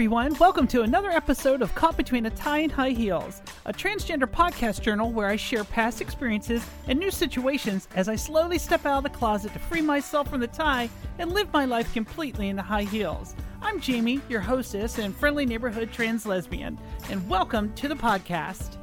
everyone. Welcome to another episode of Caught Between a Tie and High Heels, a transgender podcast journal where I share past experiences and new situations as I slowly step out of the closet to free myself from the tie and live my life completely in the high heels. I'm Jaimee, your hostess and friendly neighborhood trans lesbian, and welcome to the podcast.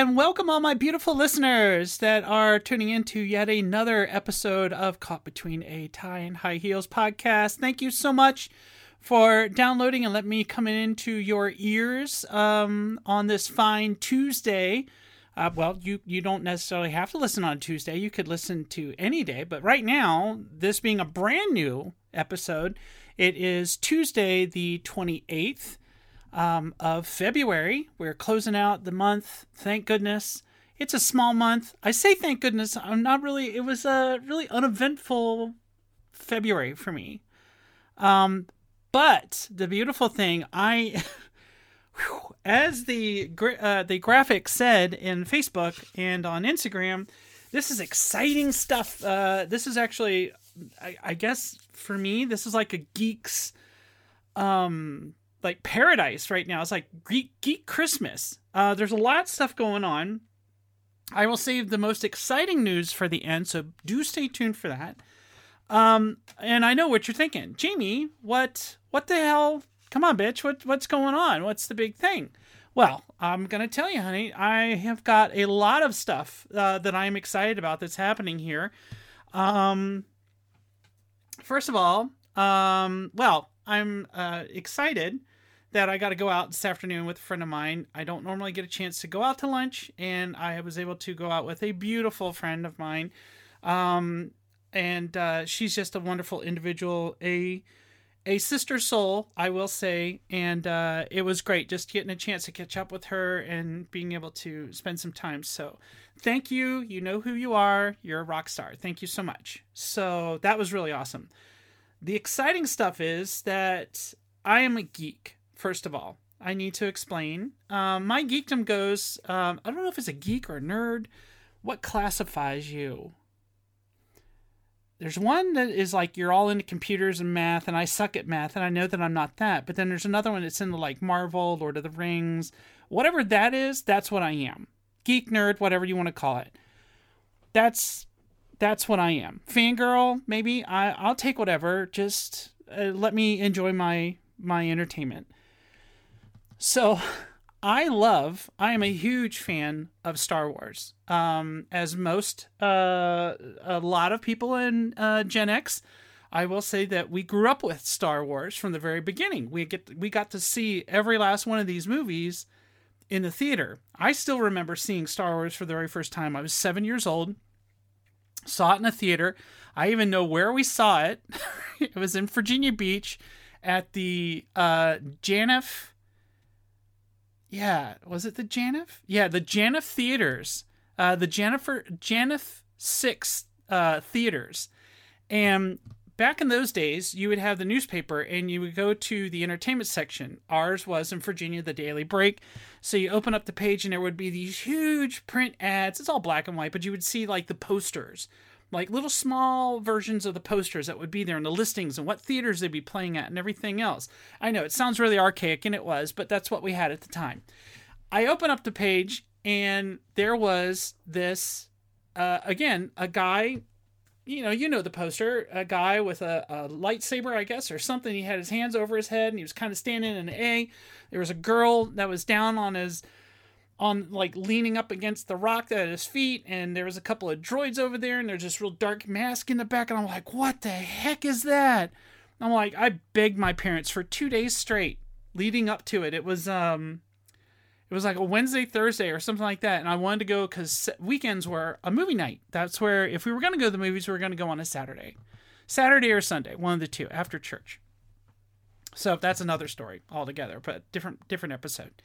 And welcome, all my beautiful listeners that are tuning in to yet another episode of Caught Between a Tie and High Heels podcast. Thank you so much for downloading and let me come into your ears um, on this fine Tuesday. Uh, well, you you don't necessarily have to listen on Tuesday. You could listen to any day, but right now, this being a brand new episode, it is Tuesday the twenty eighth um, of February. We're closing out the month. Thank goodness. It's a small month. I say thank goodness. I'm not really. It was a really uneventful February for me. Um, but the beautiful thing, I, as the uh, the graphic said in Facebook and on Instagram, this is exciting stuff. Uh, this is actually, I, I guess, for me, this is like a geek's um like paradise right now. It's like geek, geek Christmas. Uh, there's a lot of stuff going on. I will save the most exciting news for the end, so do stay tuned for that. Um, and I know what you're thinking, Jaimee. What what the hell? Come on, bitch. What what's going on? What's the big thing? Well, I'm gonna tell you, honey. I have got a lot of stuff uh, that I'm excited about that's happening here. Um, first of all, um, well, I'm uh, excited that I got to go out this afternoon with a friend of mine. I don't normally get a chance to go out to lunch, and I was able to go out with a beautiful friend of mine. Um, and uh, she's just a wonderful individual, a a sister soul, I will say, and uh, it was great just getting a chance to catch up with her and being able to spend some time. So, thank you. You know who you are. You're a rock star. Thank you so much. So that was really awesome. The exciting stuff is that I am a geek first of all. I need to explain. Um, my geekdom goes, um, I don't know if it's a geek or a nerd. What classifies you? There's one that is like you're all into computers and math, and I suck at math, and I know that I'm not that. But then there's another one that's into like Marvel, Lord of the Rings, whatever that is. That's what I am. Geek, nerd, whatever you want to call it. That's that's what I am. Fangirl, maybe. I I'll take whatever. Just uh, let me enjoy my my entertainment. So I love, I am a huge fan of Star Wars. Um, as most, uh, a lot of people in uh, Gen X, I will say that we grew up with Star Wars from the very beginning. We get we got to see every last one of these movies in the theater. I still remember seeing Star Wars for the very first time. I was seven years old. Saw it in a theater. I even know where we saw it. it was in Virginia Beach at the uh, Janaf yeah, was it the Janaf? Yeah, the Janaf theaters, uh, the Jennifer Janaf Six uh, theaters, and back in those days, you would have the newspaper and you would go to the entertainment section. Ours was in Virginia, the Daily Break. So you open up the page and there would be these huge print ads. It's all black and white, but you would see like the posters like little small versions of the posters that would be there and the listings and what theaters they'd be playing at and everything else. I know it sounds really archaic and it was, but that's what we had at the time. I open up the page and there was this uh, again a guy you know you know the poster a guy with a, a, lightsaber i guess or something he had his hands over his head and he was kind of standing in an a there was a girl that was down on his on like leaning up against the rock at his feet and there was a couple of droids over there and there's this real dark mask in the back and i'm like what the heck is that? I'm like i begged my parents for two days straight leading up to it. It was um it was like a wednesday thursday or something like that and i wanted to go because weekends were a movie night. That's where if we were going to go to the movies we were going to go on a saturday. Saturday or sunday one of the two after church. So that's another story altogether but different different episode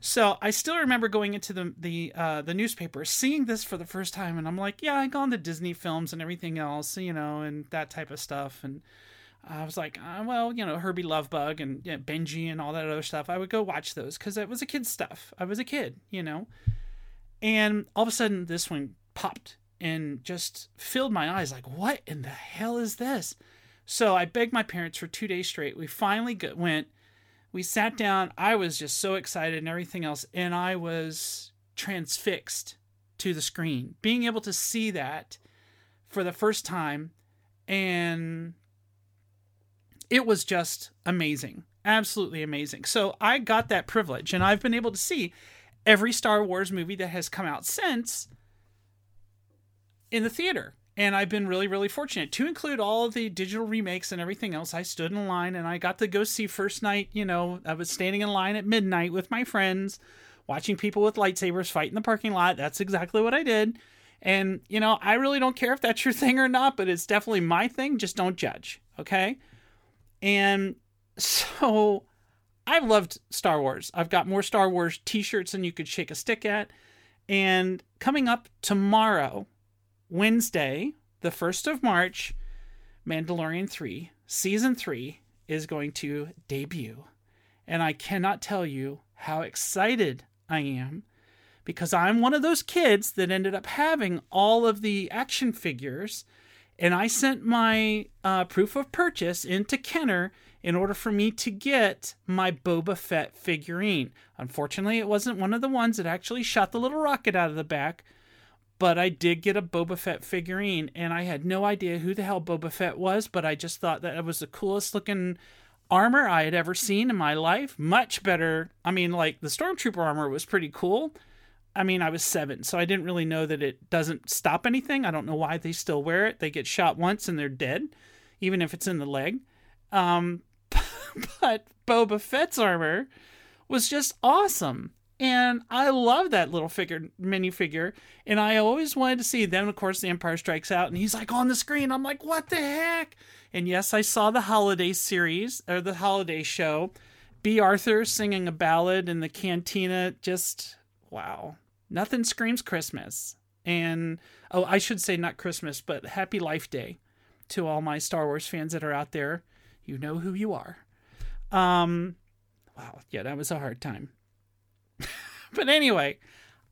So I still remember going into the the uh, the newspaper, seeing this for the first time, and I'm like, yeah, I gone to Disney films and everything else, you know, and that type of stuff, and I was like, uh, well, you know, Herbie Lovebug and you know, Benji and all that other stuff. I would go watch those because it was a kid stuff. I was a kid, you know, and all of a sudden this one popped and just filled my eyes. Like, what in the hell is this? So I begged my parents for two days straight. We finally went we sat down. I was just so excited and everything else. And I was transfixed to the screen, being able to see that for the first time. And it was just amazing. Absolutely amazing. So I got that privilege, and I've been able to see every Star Wars movie that has come out since in the theater and I've been really, really fortunate to include all of the digital remakes and everything else. I stood in line and I got to go see first night. You know, I was standing in line at midnight with my friends, watching people with lightsabers fight in the parking lot. That's exactly what I did. And, you know, I really don't care if that's your thing or not, but it's definitely my thing. Just don't judge. Okay. And so I've loved Star Wars. I've got more Star Wars t shirts than you could shake a stick at. And coming up tomorrow, Wednesday, the 1st of March, Mandalorian 3, Season 3 is going to debut. And I cannot tell you how excited I am because I'm one of those kids that ended up having all of the action figures. And I sent my uh, proof of purchase into Kenner in order for me to get my Boba Fett figurine. Unfortunately, it wasn't one of the ones that actually shot the little rocket out of the back, but I did get a Boba Fett figurine, and I had no idea who the hell Boba Fett was, but I just thought that it was the coolest looking armor I had ever seen in my life. Much better. I mean, like the Stormtrooper armor was pretty cool. I mean, I was seven, so I didn't really know that it doesn't stop anything. I don't know why they still wear it. They get shot once and they're dead, even if it's in the leg. Um, but Boba Fett's armor was just awesome. And I love that little figure, minifigure. And I always wanted to see. Then, of course, The Empire Strikes Out, and he's like on the screen. I'm like, what the heck? And yes, I saw the holiday series or the holiday show. Bea Arthur singing a ballad in the cantina. Just wow. Nothing screams Christmas. And oh, I should say not Christmas, but Happy Life Day to all my Star Wars fans that are out there. You know who you are. Um, wow, yeah, that was a hard time. But anyway,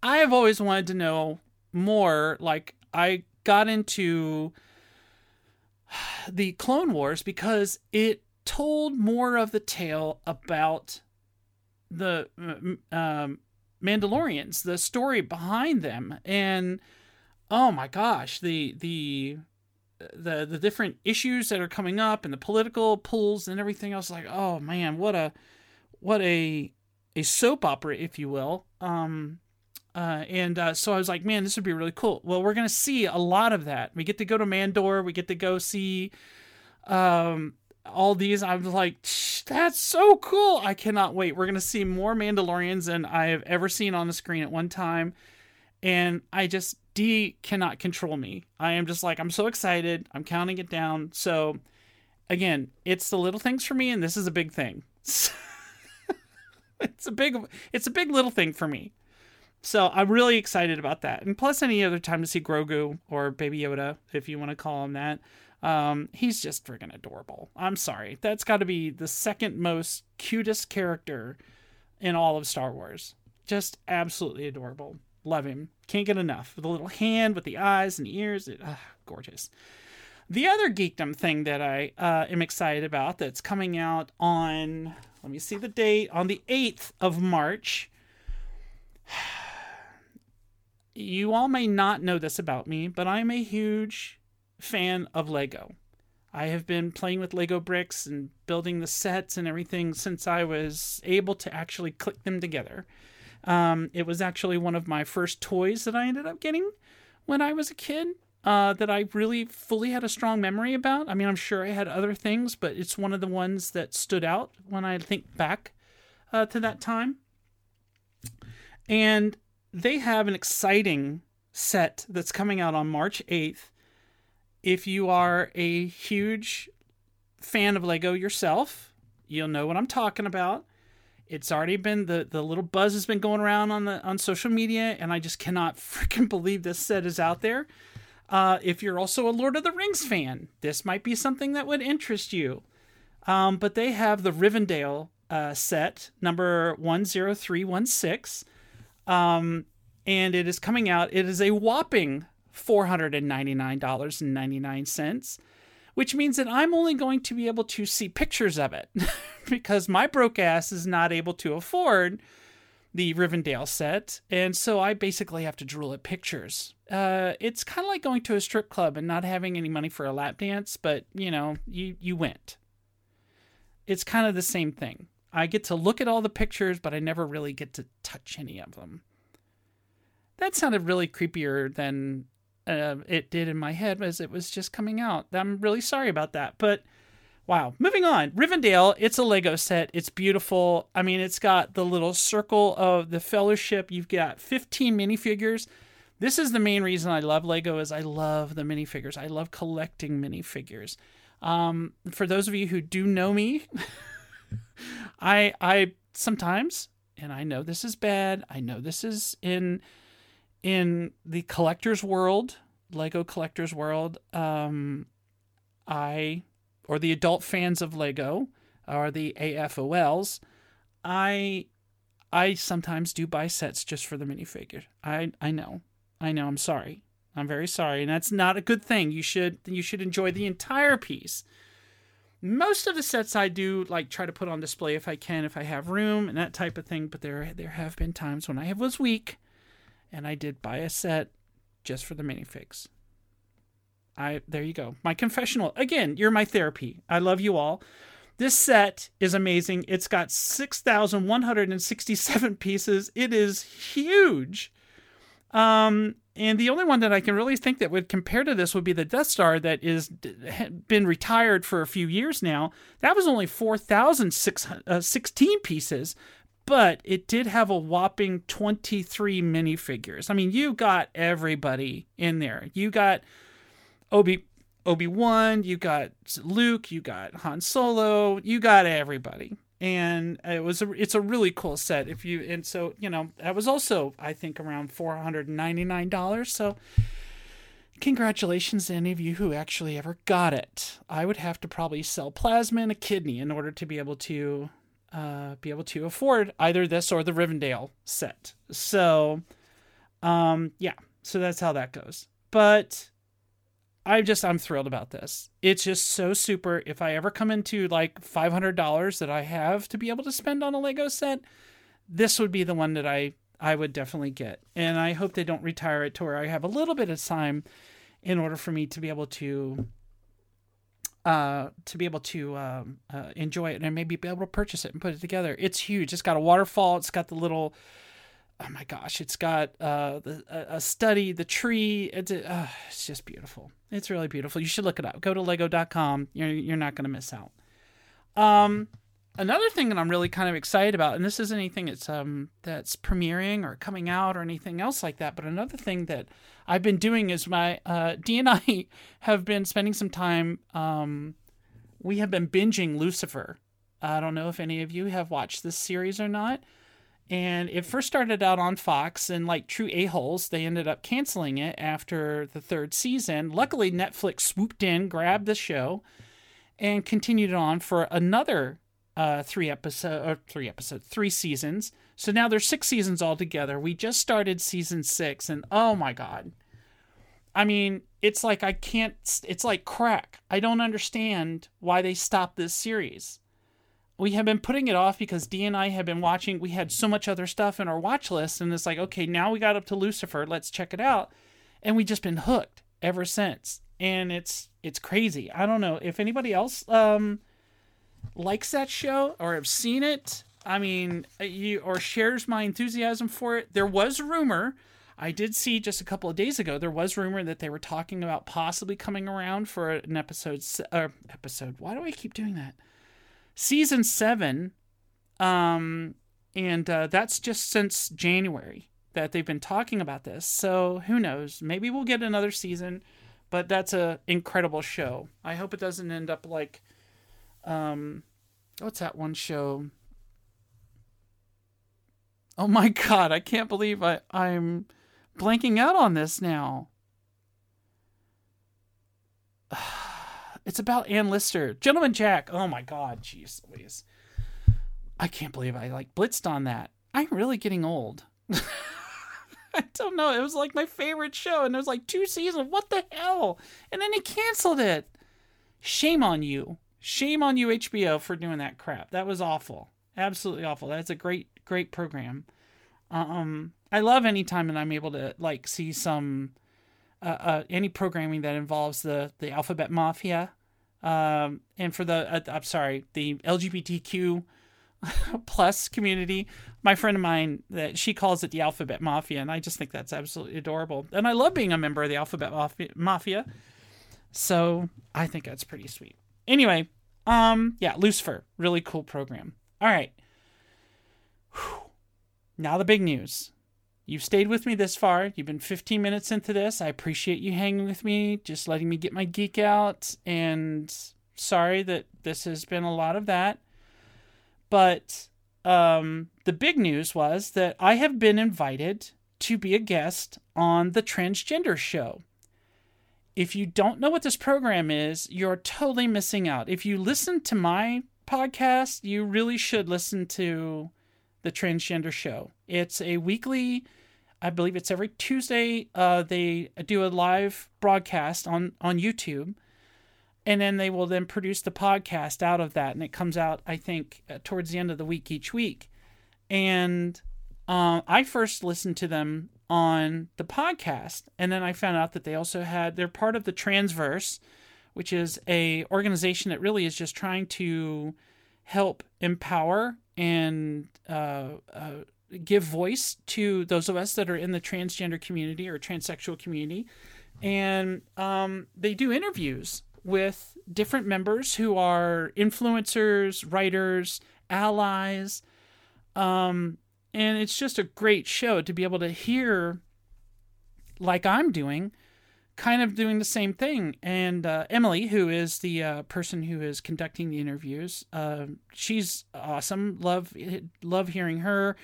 I have always wanted to know more. Like, I got into the Clone Wars because it told more of the tale about the um, Mandalorians, the story behind them, and oh my gosh, the the the the different issues that are coming up and the political pulls and everything else. Like, oh man, what a what a a soap opera, if you will. Um, uh, and uh, so I was like, man, this would be really cool. Well, we're gonna see a lot of that. We get to go to Mandalore. We get to go see um, all these. I'm like, that's so cool. I cannot wait. We're gonna see more Mandalorians than I have ever seen on the screen at one time. And I just D cannot control me. I am just like I'm so excited. I'm counting it down. So again, it's the little things for me, and this is a big thing. it's a big it's a big little thing for me. So I'm really excited about that. And plus any other time to see Grogu or Baby Yoda, if you want to call him that. Um, he's just friggin' adorable. I'm sorry. That's got to be the second most cutest character in all of Star Wars. Just absolutely adorable. Love him. Can't get enough. The little hand with the eyes and ears. It, uh, gorgeous. The other geekdom thing that I uh, am excited about that's coming out on let me see the date. On the 8th of March. You all may not know this about me, but I'm a huge fan of Lego. I have been playing with Lego bricks and building the sets and everything since I was able to actually click them together. Um, it was actually one of my first toys that I ended up getting when I was a kid uh, that I really fully had a strong memory about. I mean, I'm sure I had other things, but it's one of the ones that stood out when I think back uh, to that time. And they have an exciting set that's coming out on March 8th. If you are a huge fan of Lego yourself, you'll know what I'm talking about. it's already been the the little buzz has been going around on the on social media, and I just cannot freaking believe this set is out there. Uh, if you're also a Lord of the Rings fan, this might be something that would interest you. Um, but they have the Rivendell uh, set number one zero three one six, um, and it is coming out. It is a whopping four hundred and ninety nine dollars and ninety nine cents which means that I'm only going to be able to see pictures of it because my broke ass is not able to afford the Rivendell set, and so I basically have to drool at pictures. Uh, it's kind of like going to a strip club and not having any money for a lap dance, but you know, you you went. It's kind of the same thing. I get to look at all the pictures, but I never really get to touch any of them. That sounded really creepier than uh, it did in my head as it was just coming out. I'm really sorry about that. But wow, moving on. Rivendell, it's a Lego set. It's beautiful. I mean, it's got the little circle of the fellowship. You've got 15 minifigures. This is the main reason I love Lego is I love the minifigures. I love collecting minifigures. Um, for those of you who do know me, I I sometimes, and I know this is bad. I know this is in in the collector's world, Lego collector's world, um, I or the adult fans of Lego or the AFOLs, I I sometimes do buy sets just for the minifigure. I I know. I know. I'm sorry. I'm very sorry, and that's not a good thing. You should you should enjoy the entire piece. Most of the sets I do like try to put on display if I can, if I have room and that type of thing. But there there have been times when I was weak and I did buy a set just for the minifigs. I there you go. My confessional. Again, you're my therapy. I love you all. This set is amazing. It's got 6,167 pieces. It is huge. Um, and the only one that I can really think that would compare to this would be the Death Star that is been retired for a few years now. That was only 4,016 uh, pieces but it did have a whopping 23 minifigures. I mean, you got everybody in there. You got Obi Obi-Wan, you got Luke, you got Han Solo, you got everybody. And it was a, it's a really cool set if you and so, you know, that was also I think around $499. So congratulations to any of you who actually ever got it. I would have to probably sell plasma and a kidney in order to be able to uh, be able to afford either this or the Rivendell set. So, um, yeah, so that's how that goes. But I just I'm thrilled about this. It's just so super. If I ever come into like five hundred dollars that I have to be able to spend on a Lego set, this would be the one that I I would definitely get. And I hope they don't retire it to where I have a little bit of time in order for me to be able to uh, to be able to um, uh, enjoy it and maybe be able to purchase it and put it together. It's huge. It's got a waterfall. It's got the little. Oh my gosh! It's got uh, the, a study, the tree. It's uh, it's just beautiful. It's really beautiful. You should look it up. Go to Lego.com. You're you're not going to miss out. Um, another thing that I'm really kind of excited about, and this isn't anything that's um that's premiering or coming out or anything else like that, but another thing that I've been doing is my uh, D and I have been spending some time. Um, we have been binging Lucifer. I don't know if any of you have watched this series or not. And it first started out on Fox, and like true a-holes, they ended up canceling it after the third season. Luckily, Netflix swooped in, grabbed the show, and continued it on for another uh, three episode or three episodes, three seasons. So now there's six seasons altogether. We just started season six, and oh my god, I mean, it's like I can't. It's like crack. I don't understand why they stopped this series. We have been putting it off because D and I have been watching. We had so much other stuff in our watch list, and it's like, okay, now we got up to Lucifer. Let's check it out, and we just been hooked ever since. And it's it's crazy. I don't know if anybody else um likes that show or have seen it, I mean, uh, you or shares my enthusiasm for it. There was rumor. I did see just a couple of days ago. There was rumor that they were talking about possibly coming around for an episode. Uh, episode. Why do I keep doing that? Season seven. Um, and uh, that's just since January that they've been talking about this. So who knows? Maybe we'll get another season. But that's a incredible show. I hope it doesn't end up like um, what's that one show? Oh my god, I can't believe I, I'm blanking out on this now. It's about Anne Lister. Gentleman Jack. Oh my god, jeez Louise. I can't believe I like blitzed on that. I'm really getting old. I don't know. It was like my favorite show, and there was like two seasons. What the hell? And then he canceled it. Shame on you. Shame on you, HBO, for doing that crap. That was awful. Absolutely awful. That's a great, great program. Um, I love any time that I'm able to like see some uh, uh, any programming that involves the the alphabet mafia. Um, and for the uh, I'm sorry, the LGBTQ plus community. My friend of mine that she calls it the alphabet mafia, and I just think that's absolutely adorable. And I love being a member of the alphabet mafia. So I think that's pretty sweet. Anyway, um, yeah, Lucifer, really cool program. All right. Whew. Now the big news. You've stayed with me this far. You've been 15 minutes into this. I appreciate you hanging with me, just letting me get my geek out. And sorry that this has been a lot of that. But um, the big news was that I have been invited to be a guest on the Transgender Show. If you don't know what this program is, you're totally missing out. If you listen to my podcast, you really should listen to the Transgender Show. It's a weekly, I believe it's every Tuesday. Uh, they do a live broadcast on on YouTube, and then they will then produce the podcast out of that, and it comes out I think uh, towards the end of the week each week. And uh, I first listened to them on the podcast, and then I found out that they also had they're part of the Transverse, which is a organization that really is just trying to help empower and uh, uh, give voice to those of us that are in the transgender community or transsexual community. And um, they do interviews with different members who are influencers, writers, allies. Um, and it's just a great show to be able to hear, like I'm doing, kind of doing the same thing. And uh, Emily, who is the uh, person who is conducting the interviews, uh, she's awesome. Love love hearing her.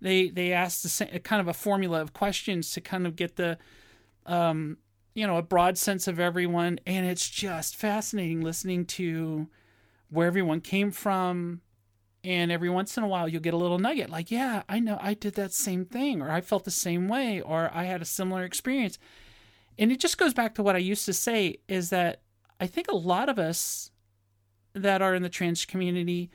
They they ask the same, kind of a formula of questions to kind of get the um, you know a broad sense of everyone, and it's just fascinating listening to where everyone came from. And every once in a while, you'll get a little nugget like, yeah, I know I did that same thing, or I felt the same way, or I had a similar experience and it just goes back to what I used to say is that I think a lot of us that are in the trans community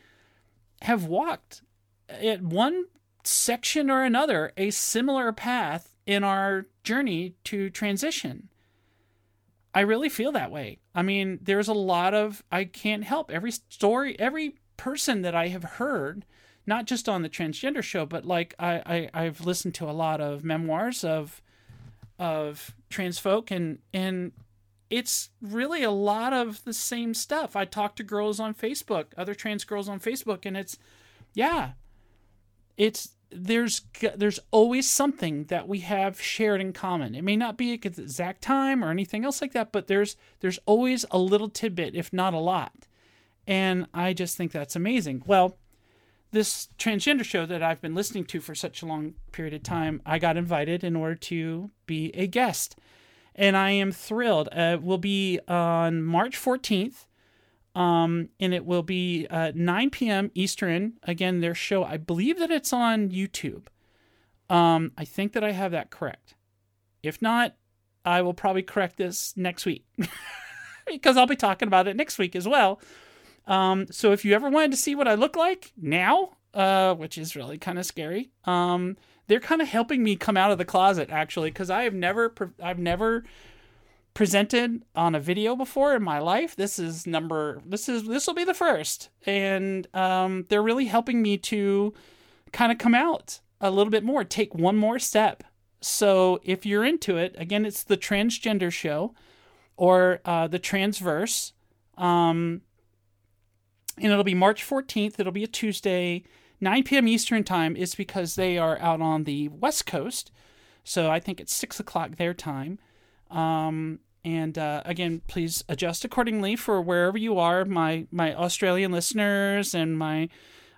have walked at one section or another a similar path in our journey to transition. I really feel that way. I mean, there's a lot of I can't help every story, every person that I have heard, not just on the transgender show, but like I, I I've listened to a lot of memoirs of of trans folk and and it's really a lot of the same stuff. I talk to girls on Facebook, other trans girls on Facebook and it's yeah. It's there's there's always something that we have shared in common. It may not be at the exact time or anything else like that, but there's there's always a little tidbit, if not a lot. And I just think that's amazing. Well, this transgender show that I've been listening to for such a long period of time, I got invited in order to be a guest. And I am thrilled. Uh, will be on March 14th. Um, and it will be uh, 9 p.m. Eastern. Again, their show, I believe that it's on YouTube. Um, I think that I have that correct. If not, I will probably correct this next week because I'll be talking about it next week as well. Um, so if you ever wanted to see what I look like now, uh, which is really kind of scary, um, they're kind of helping me come out of the closet actually, because I have never, pre- I've never presented on a video before in my life. This is number, this is, this will be the first, and um, they're really helping me to kind of come out a little bit more, take one more step. So if you're into it, again, it's the transgender show or uh, the transverse. Um, and it'll be March 14th. It'll be a Tuesday, 9 p.m. Eastern time. Is because they are out on the West Coast, so I think it's six o'clock their time. Um, and uh, again, please adjust accordingly for wherever you are, my my Australian listeners and my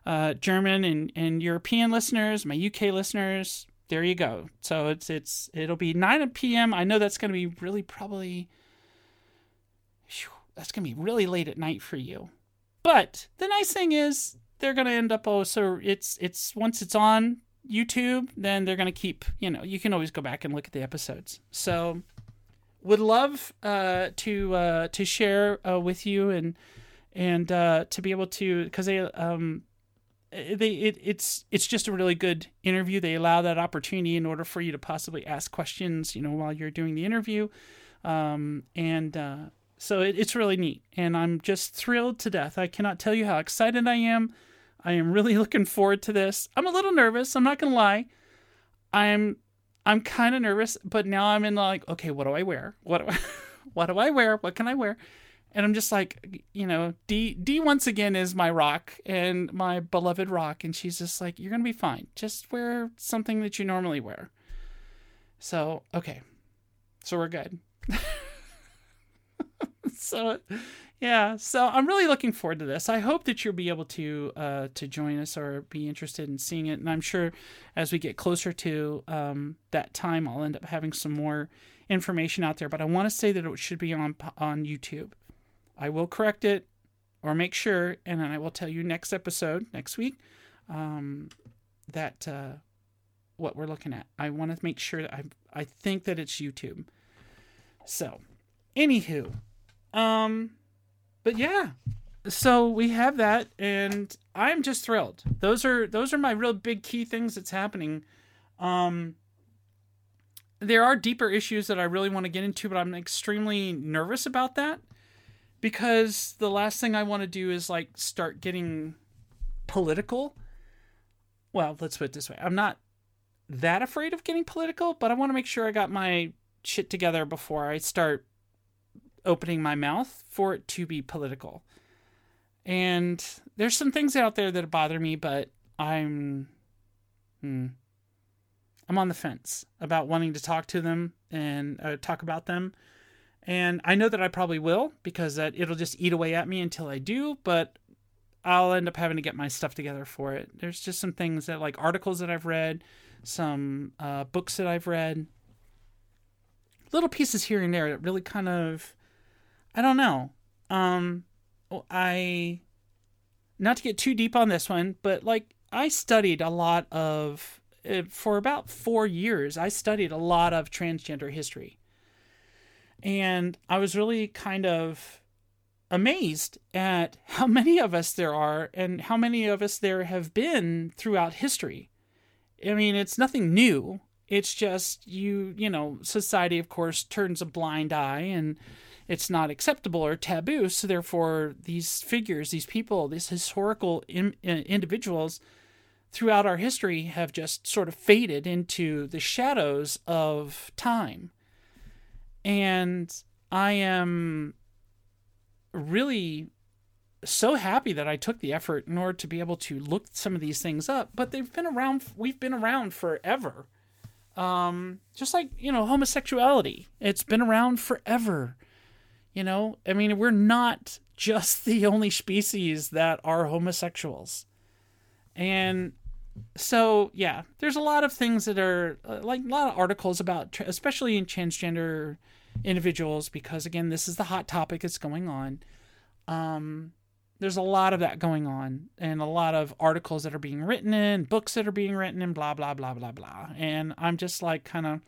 uh, German and, and European listeners, my UK listeners, there you go. So it's it's it'll be 9 p.m. I know that's going to be really probably whew, that's going to be really late at night for you. But the nice thing is they're going to end up oh so it's it's once it's on YouTube, then they're going to keep, you know, you can always go back and look at the episodes. So would love uh, to uh, to share uh, with you and and uh, to be able to because they um they it, it's it's just a really good interview. They allow that opportunity in order for you to possibly ask questions, you know, while you're doing the interview, um, and uh, so it, it's really neat. And I'm just thrilled to death. I cannot tell you how excited I am. I am really looking forward to this. I'm a little nervous. I'm not gonna lie. I'm I'm kind of nervous, but now I'm in like, okay, what do I wear? What do I, what do I wear? What can I wear? And I'm just like, you know, D D once again is my rock and my beloved rock, and she's just like, you're gonna be fine. Just wear something that you normally wear. So okay, so we're good. so yeah, so I'm really looking forward to this. I hope that you'll be able to uh, to join us or be interested in seeing it. And I'm sure as we get closer to um, that time, I'll end up having some more information out there. But I want to say that it should be on on YouTube. I will correct it or make sure, and then I will tell you next episode next week um, that uh, what we're looking at. I want to make sure that I I think that it's YouTube. So, anywho, um but yeah. So we have that and i'm just thrilled. Those are those are my real big key things that's happening. Um there are deeper issues that i really want to get into but i'm extremely nervous about that because the last thing i want to do is like start getting political. Well let's put it this way. I'm not that afraid of getting political but i want to make sure i got my shit together before i start opening my mouth for it to be political. And there's some things out there that bother me, but I'm hmm, I'm on the fence about wanting to talk to them and uh, talk about them. And I know that I probably will because that it'll just eat away at me until I do, but I'll end up having to get my stuff together for it. There's just some things that like articles that I've read, some uh, books that I've read, little pieces here and there that really kind of I don't know. Um, I not to get too deep on this one, but like I studied a lot of eh, for about four years. I studied a lot of transgender history, and I was really kind of amazed at how many of us there are and how many of us there have been throughout history. I mean, it's nothing new. It's just you, you know, society of course turns a blind eye and it's not acceptable or taboo. So therefore, these figures, these people, these historical in, uh, individuals throughout our history have just sort of faded into the shadows of time. And I am really so happy that I took the effort in order to be able to look some of these things up. But they've been around. We've been around forever. Um, just like you know, homosexuality. It's been around forever. You know, I mean, we're not just the only species that are homosexuals. And so, yeah, there's a lot of things that are uh, like a lot of articles about, especially in transgender individuals, because again, this is the hot topic that's going on. Um, there's a lot of that going on, and a lot of articles that are being written in, books that are being written, and blah blah blah blah blah. And I'm just like, kind of,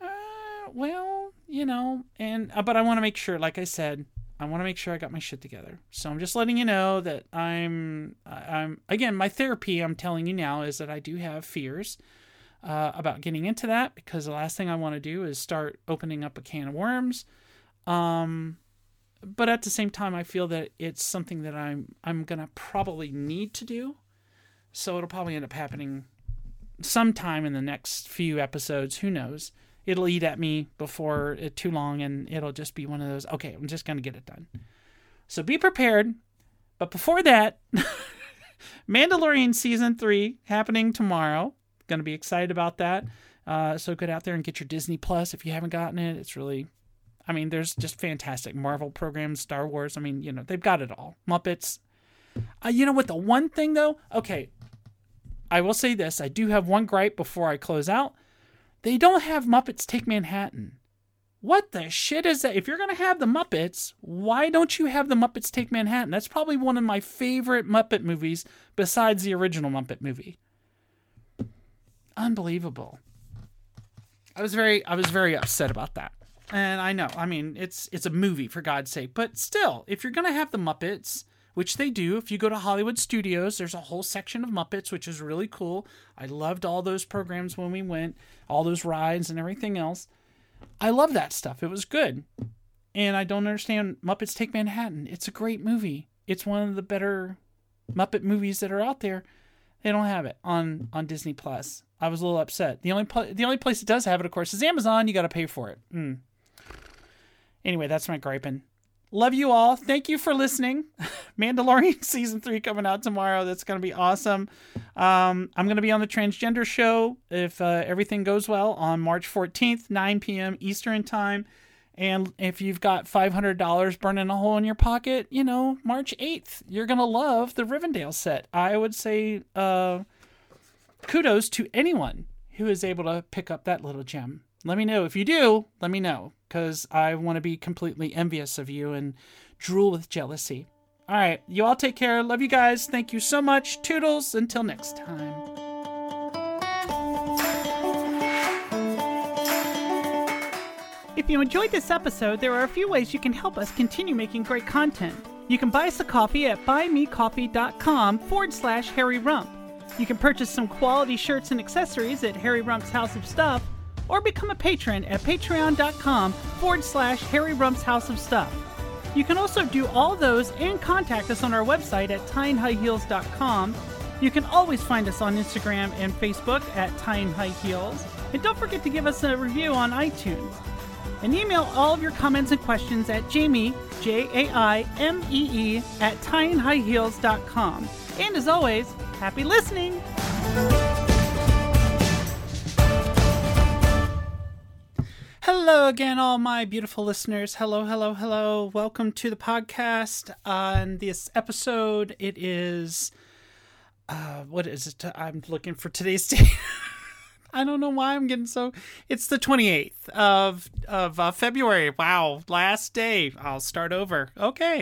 uh, well, you know, and uh, but I want to make sure, like I said, I want to make sure I got my shit together. So I'm just letting you know that I'm, I'm again, my therapy. I'm telling you now is that I do have fears uh, about getting into that because the last thing I want to do is start opening up a can of worms. Um, but at the same time, I feel that it's something that I'm I'm gonna probably need to do. So it'll probably end up happening sometime in the next few episodes. Who knows? It'll eat at me before it too long and it'll just be one of those okay i'm just going to get it done. So be prepared. But before that mandalorian season 3 happening tomorrow. Going to be excited about that. Uh, so get out there and get your disney plus if you haven't gotten it. It's really i mean there's just fantastic marvel programs star wars. I mean you know they've got it all. Muppets. Uh, you know what? The one thing though, okay, I will say this: I do have one gripe before I close out. They don't have Muppets Take Manhattan. What the shit is that? If you're going to have the Muppets, why don't you have the Muppets Take Manhattan? That's probably one of my favorite Muppet movies besides the original Muppet movie. Unbelievable. I was very I was very upset about that. And I know, I mean, it's it's a movie for God's sake, but still, if you're going to have the Muppets, which they do, if you go to Hollywood Studios, there's a whole section of Muppets which is really cool. I loved all those programs when we went, all those rides and everything else. I love that stuff. It was good. And I don't understand Muppets Take Manhattan. It's a great movie. It's one of the better Muppet movies that are out there. They don't have it on on Disney Plus. I was a little upset. The only pl- the only place it does have it, of course, is Amazon. You got to pay for it. Mm. Anyway, that's my griping. Love you all. Thank you for listening. Mandalorian season three coming out tomorrow. That's going to be awesome. Um, I'm going to be on the transgender show if uh, everything goes well on March 14th, 9 p.m. Eastern time. And if you've got $500 burning a hole in your pocket, you know, March 8th, you're going to love the Rivendell set. I would say uh, kudos to anyone who is able to pick up that little gem. Let me know. If you do, let me know because I want to be completely envious of you and drool with jealousy. All right, you all take care. Love you guys. Thank you so much. Toodles. Until next time. If you enjoyed this episode, there are a few ways you can help us continue making great content. You can buy us a coffee at buymecoffee.com forward slash Harry Rump. You can purchase some quality shirts and accessories at Harry Rump's House of Stuff, or become a patron at patreon.com forward slash Harry Rump's House of Stuff. You can also do all those and contact us on our website at tieandhighheels.com. You can always find us on Instagram and Facebook at Tie and High Heels. And don't forget to give us a review on iTunes. And email all of your comments and questions at Jaimee, J A I M E E, at tieandhighheels.com. And as always, happy listening! Hello again, all my beautiful listeners. Hello, hello, hello. Welcome to the podcast. On this episode, it is uh, what is it? I'm looking for today's date. I don't know why I'm getting so. It's the 28th of of uh, February. Wow, last day. I'll start over. Okay.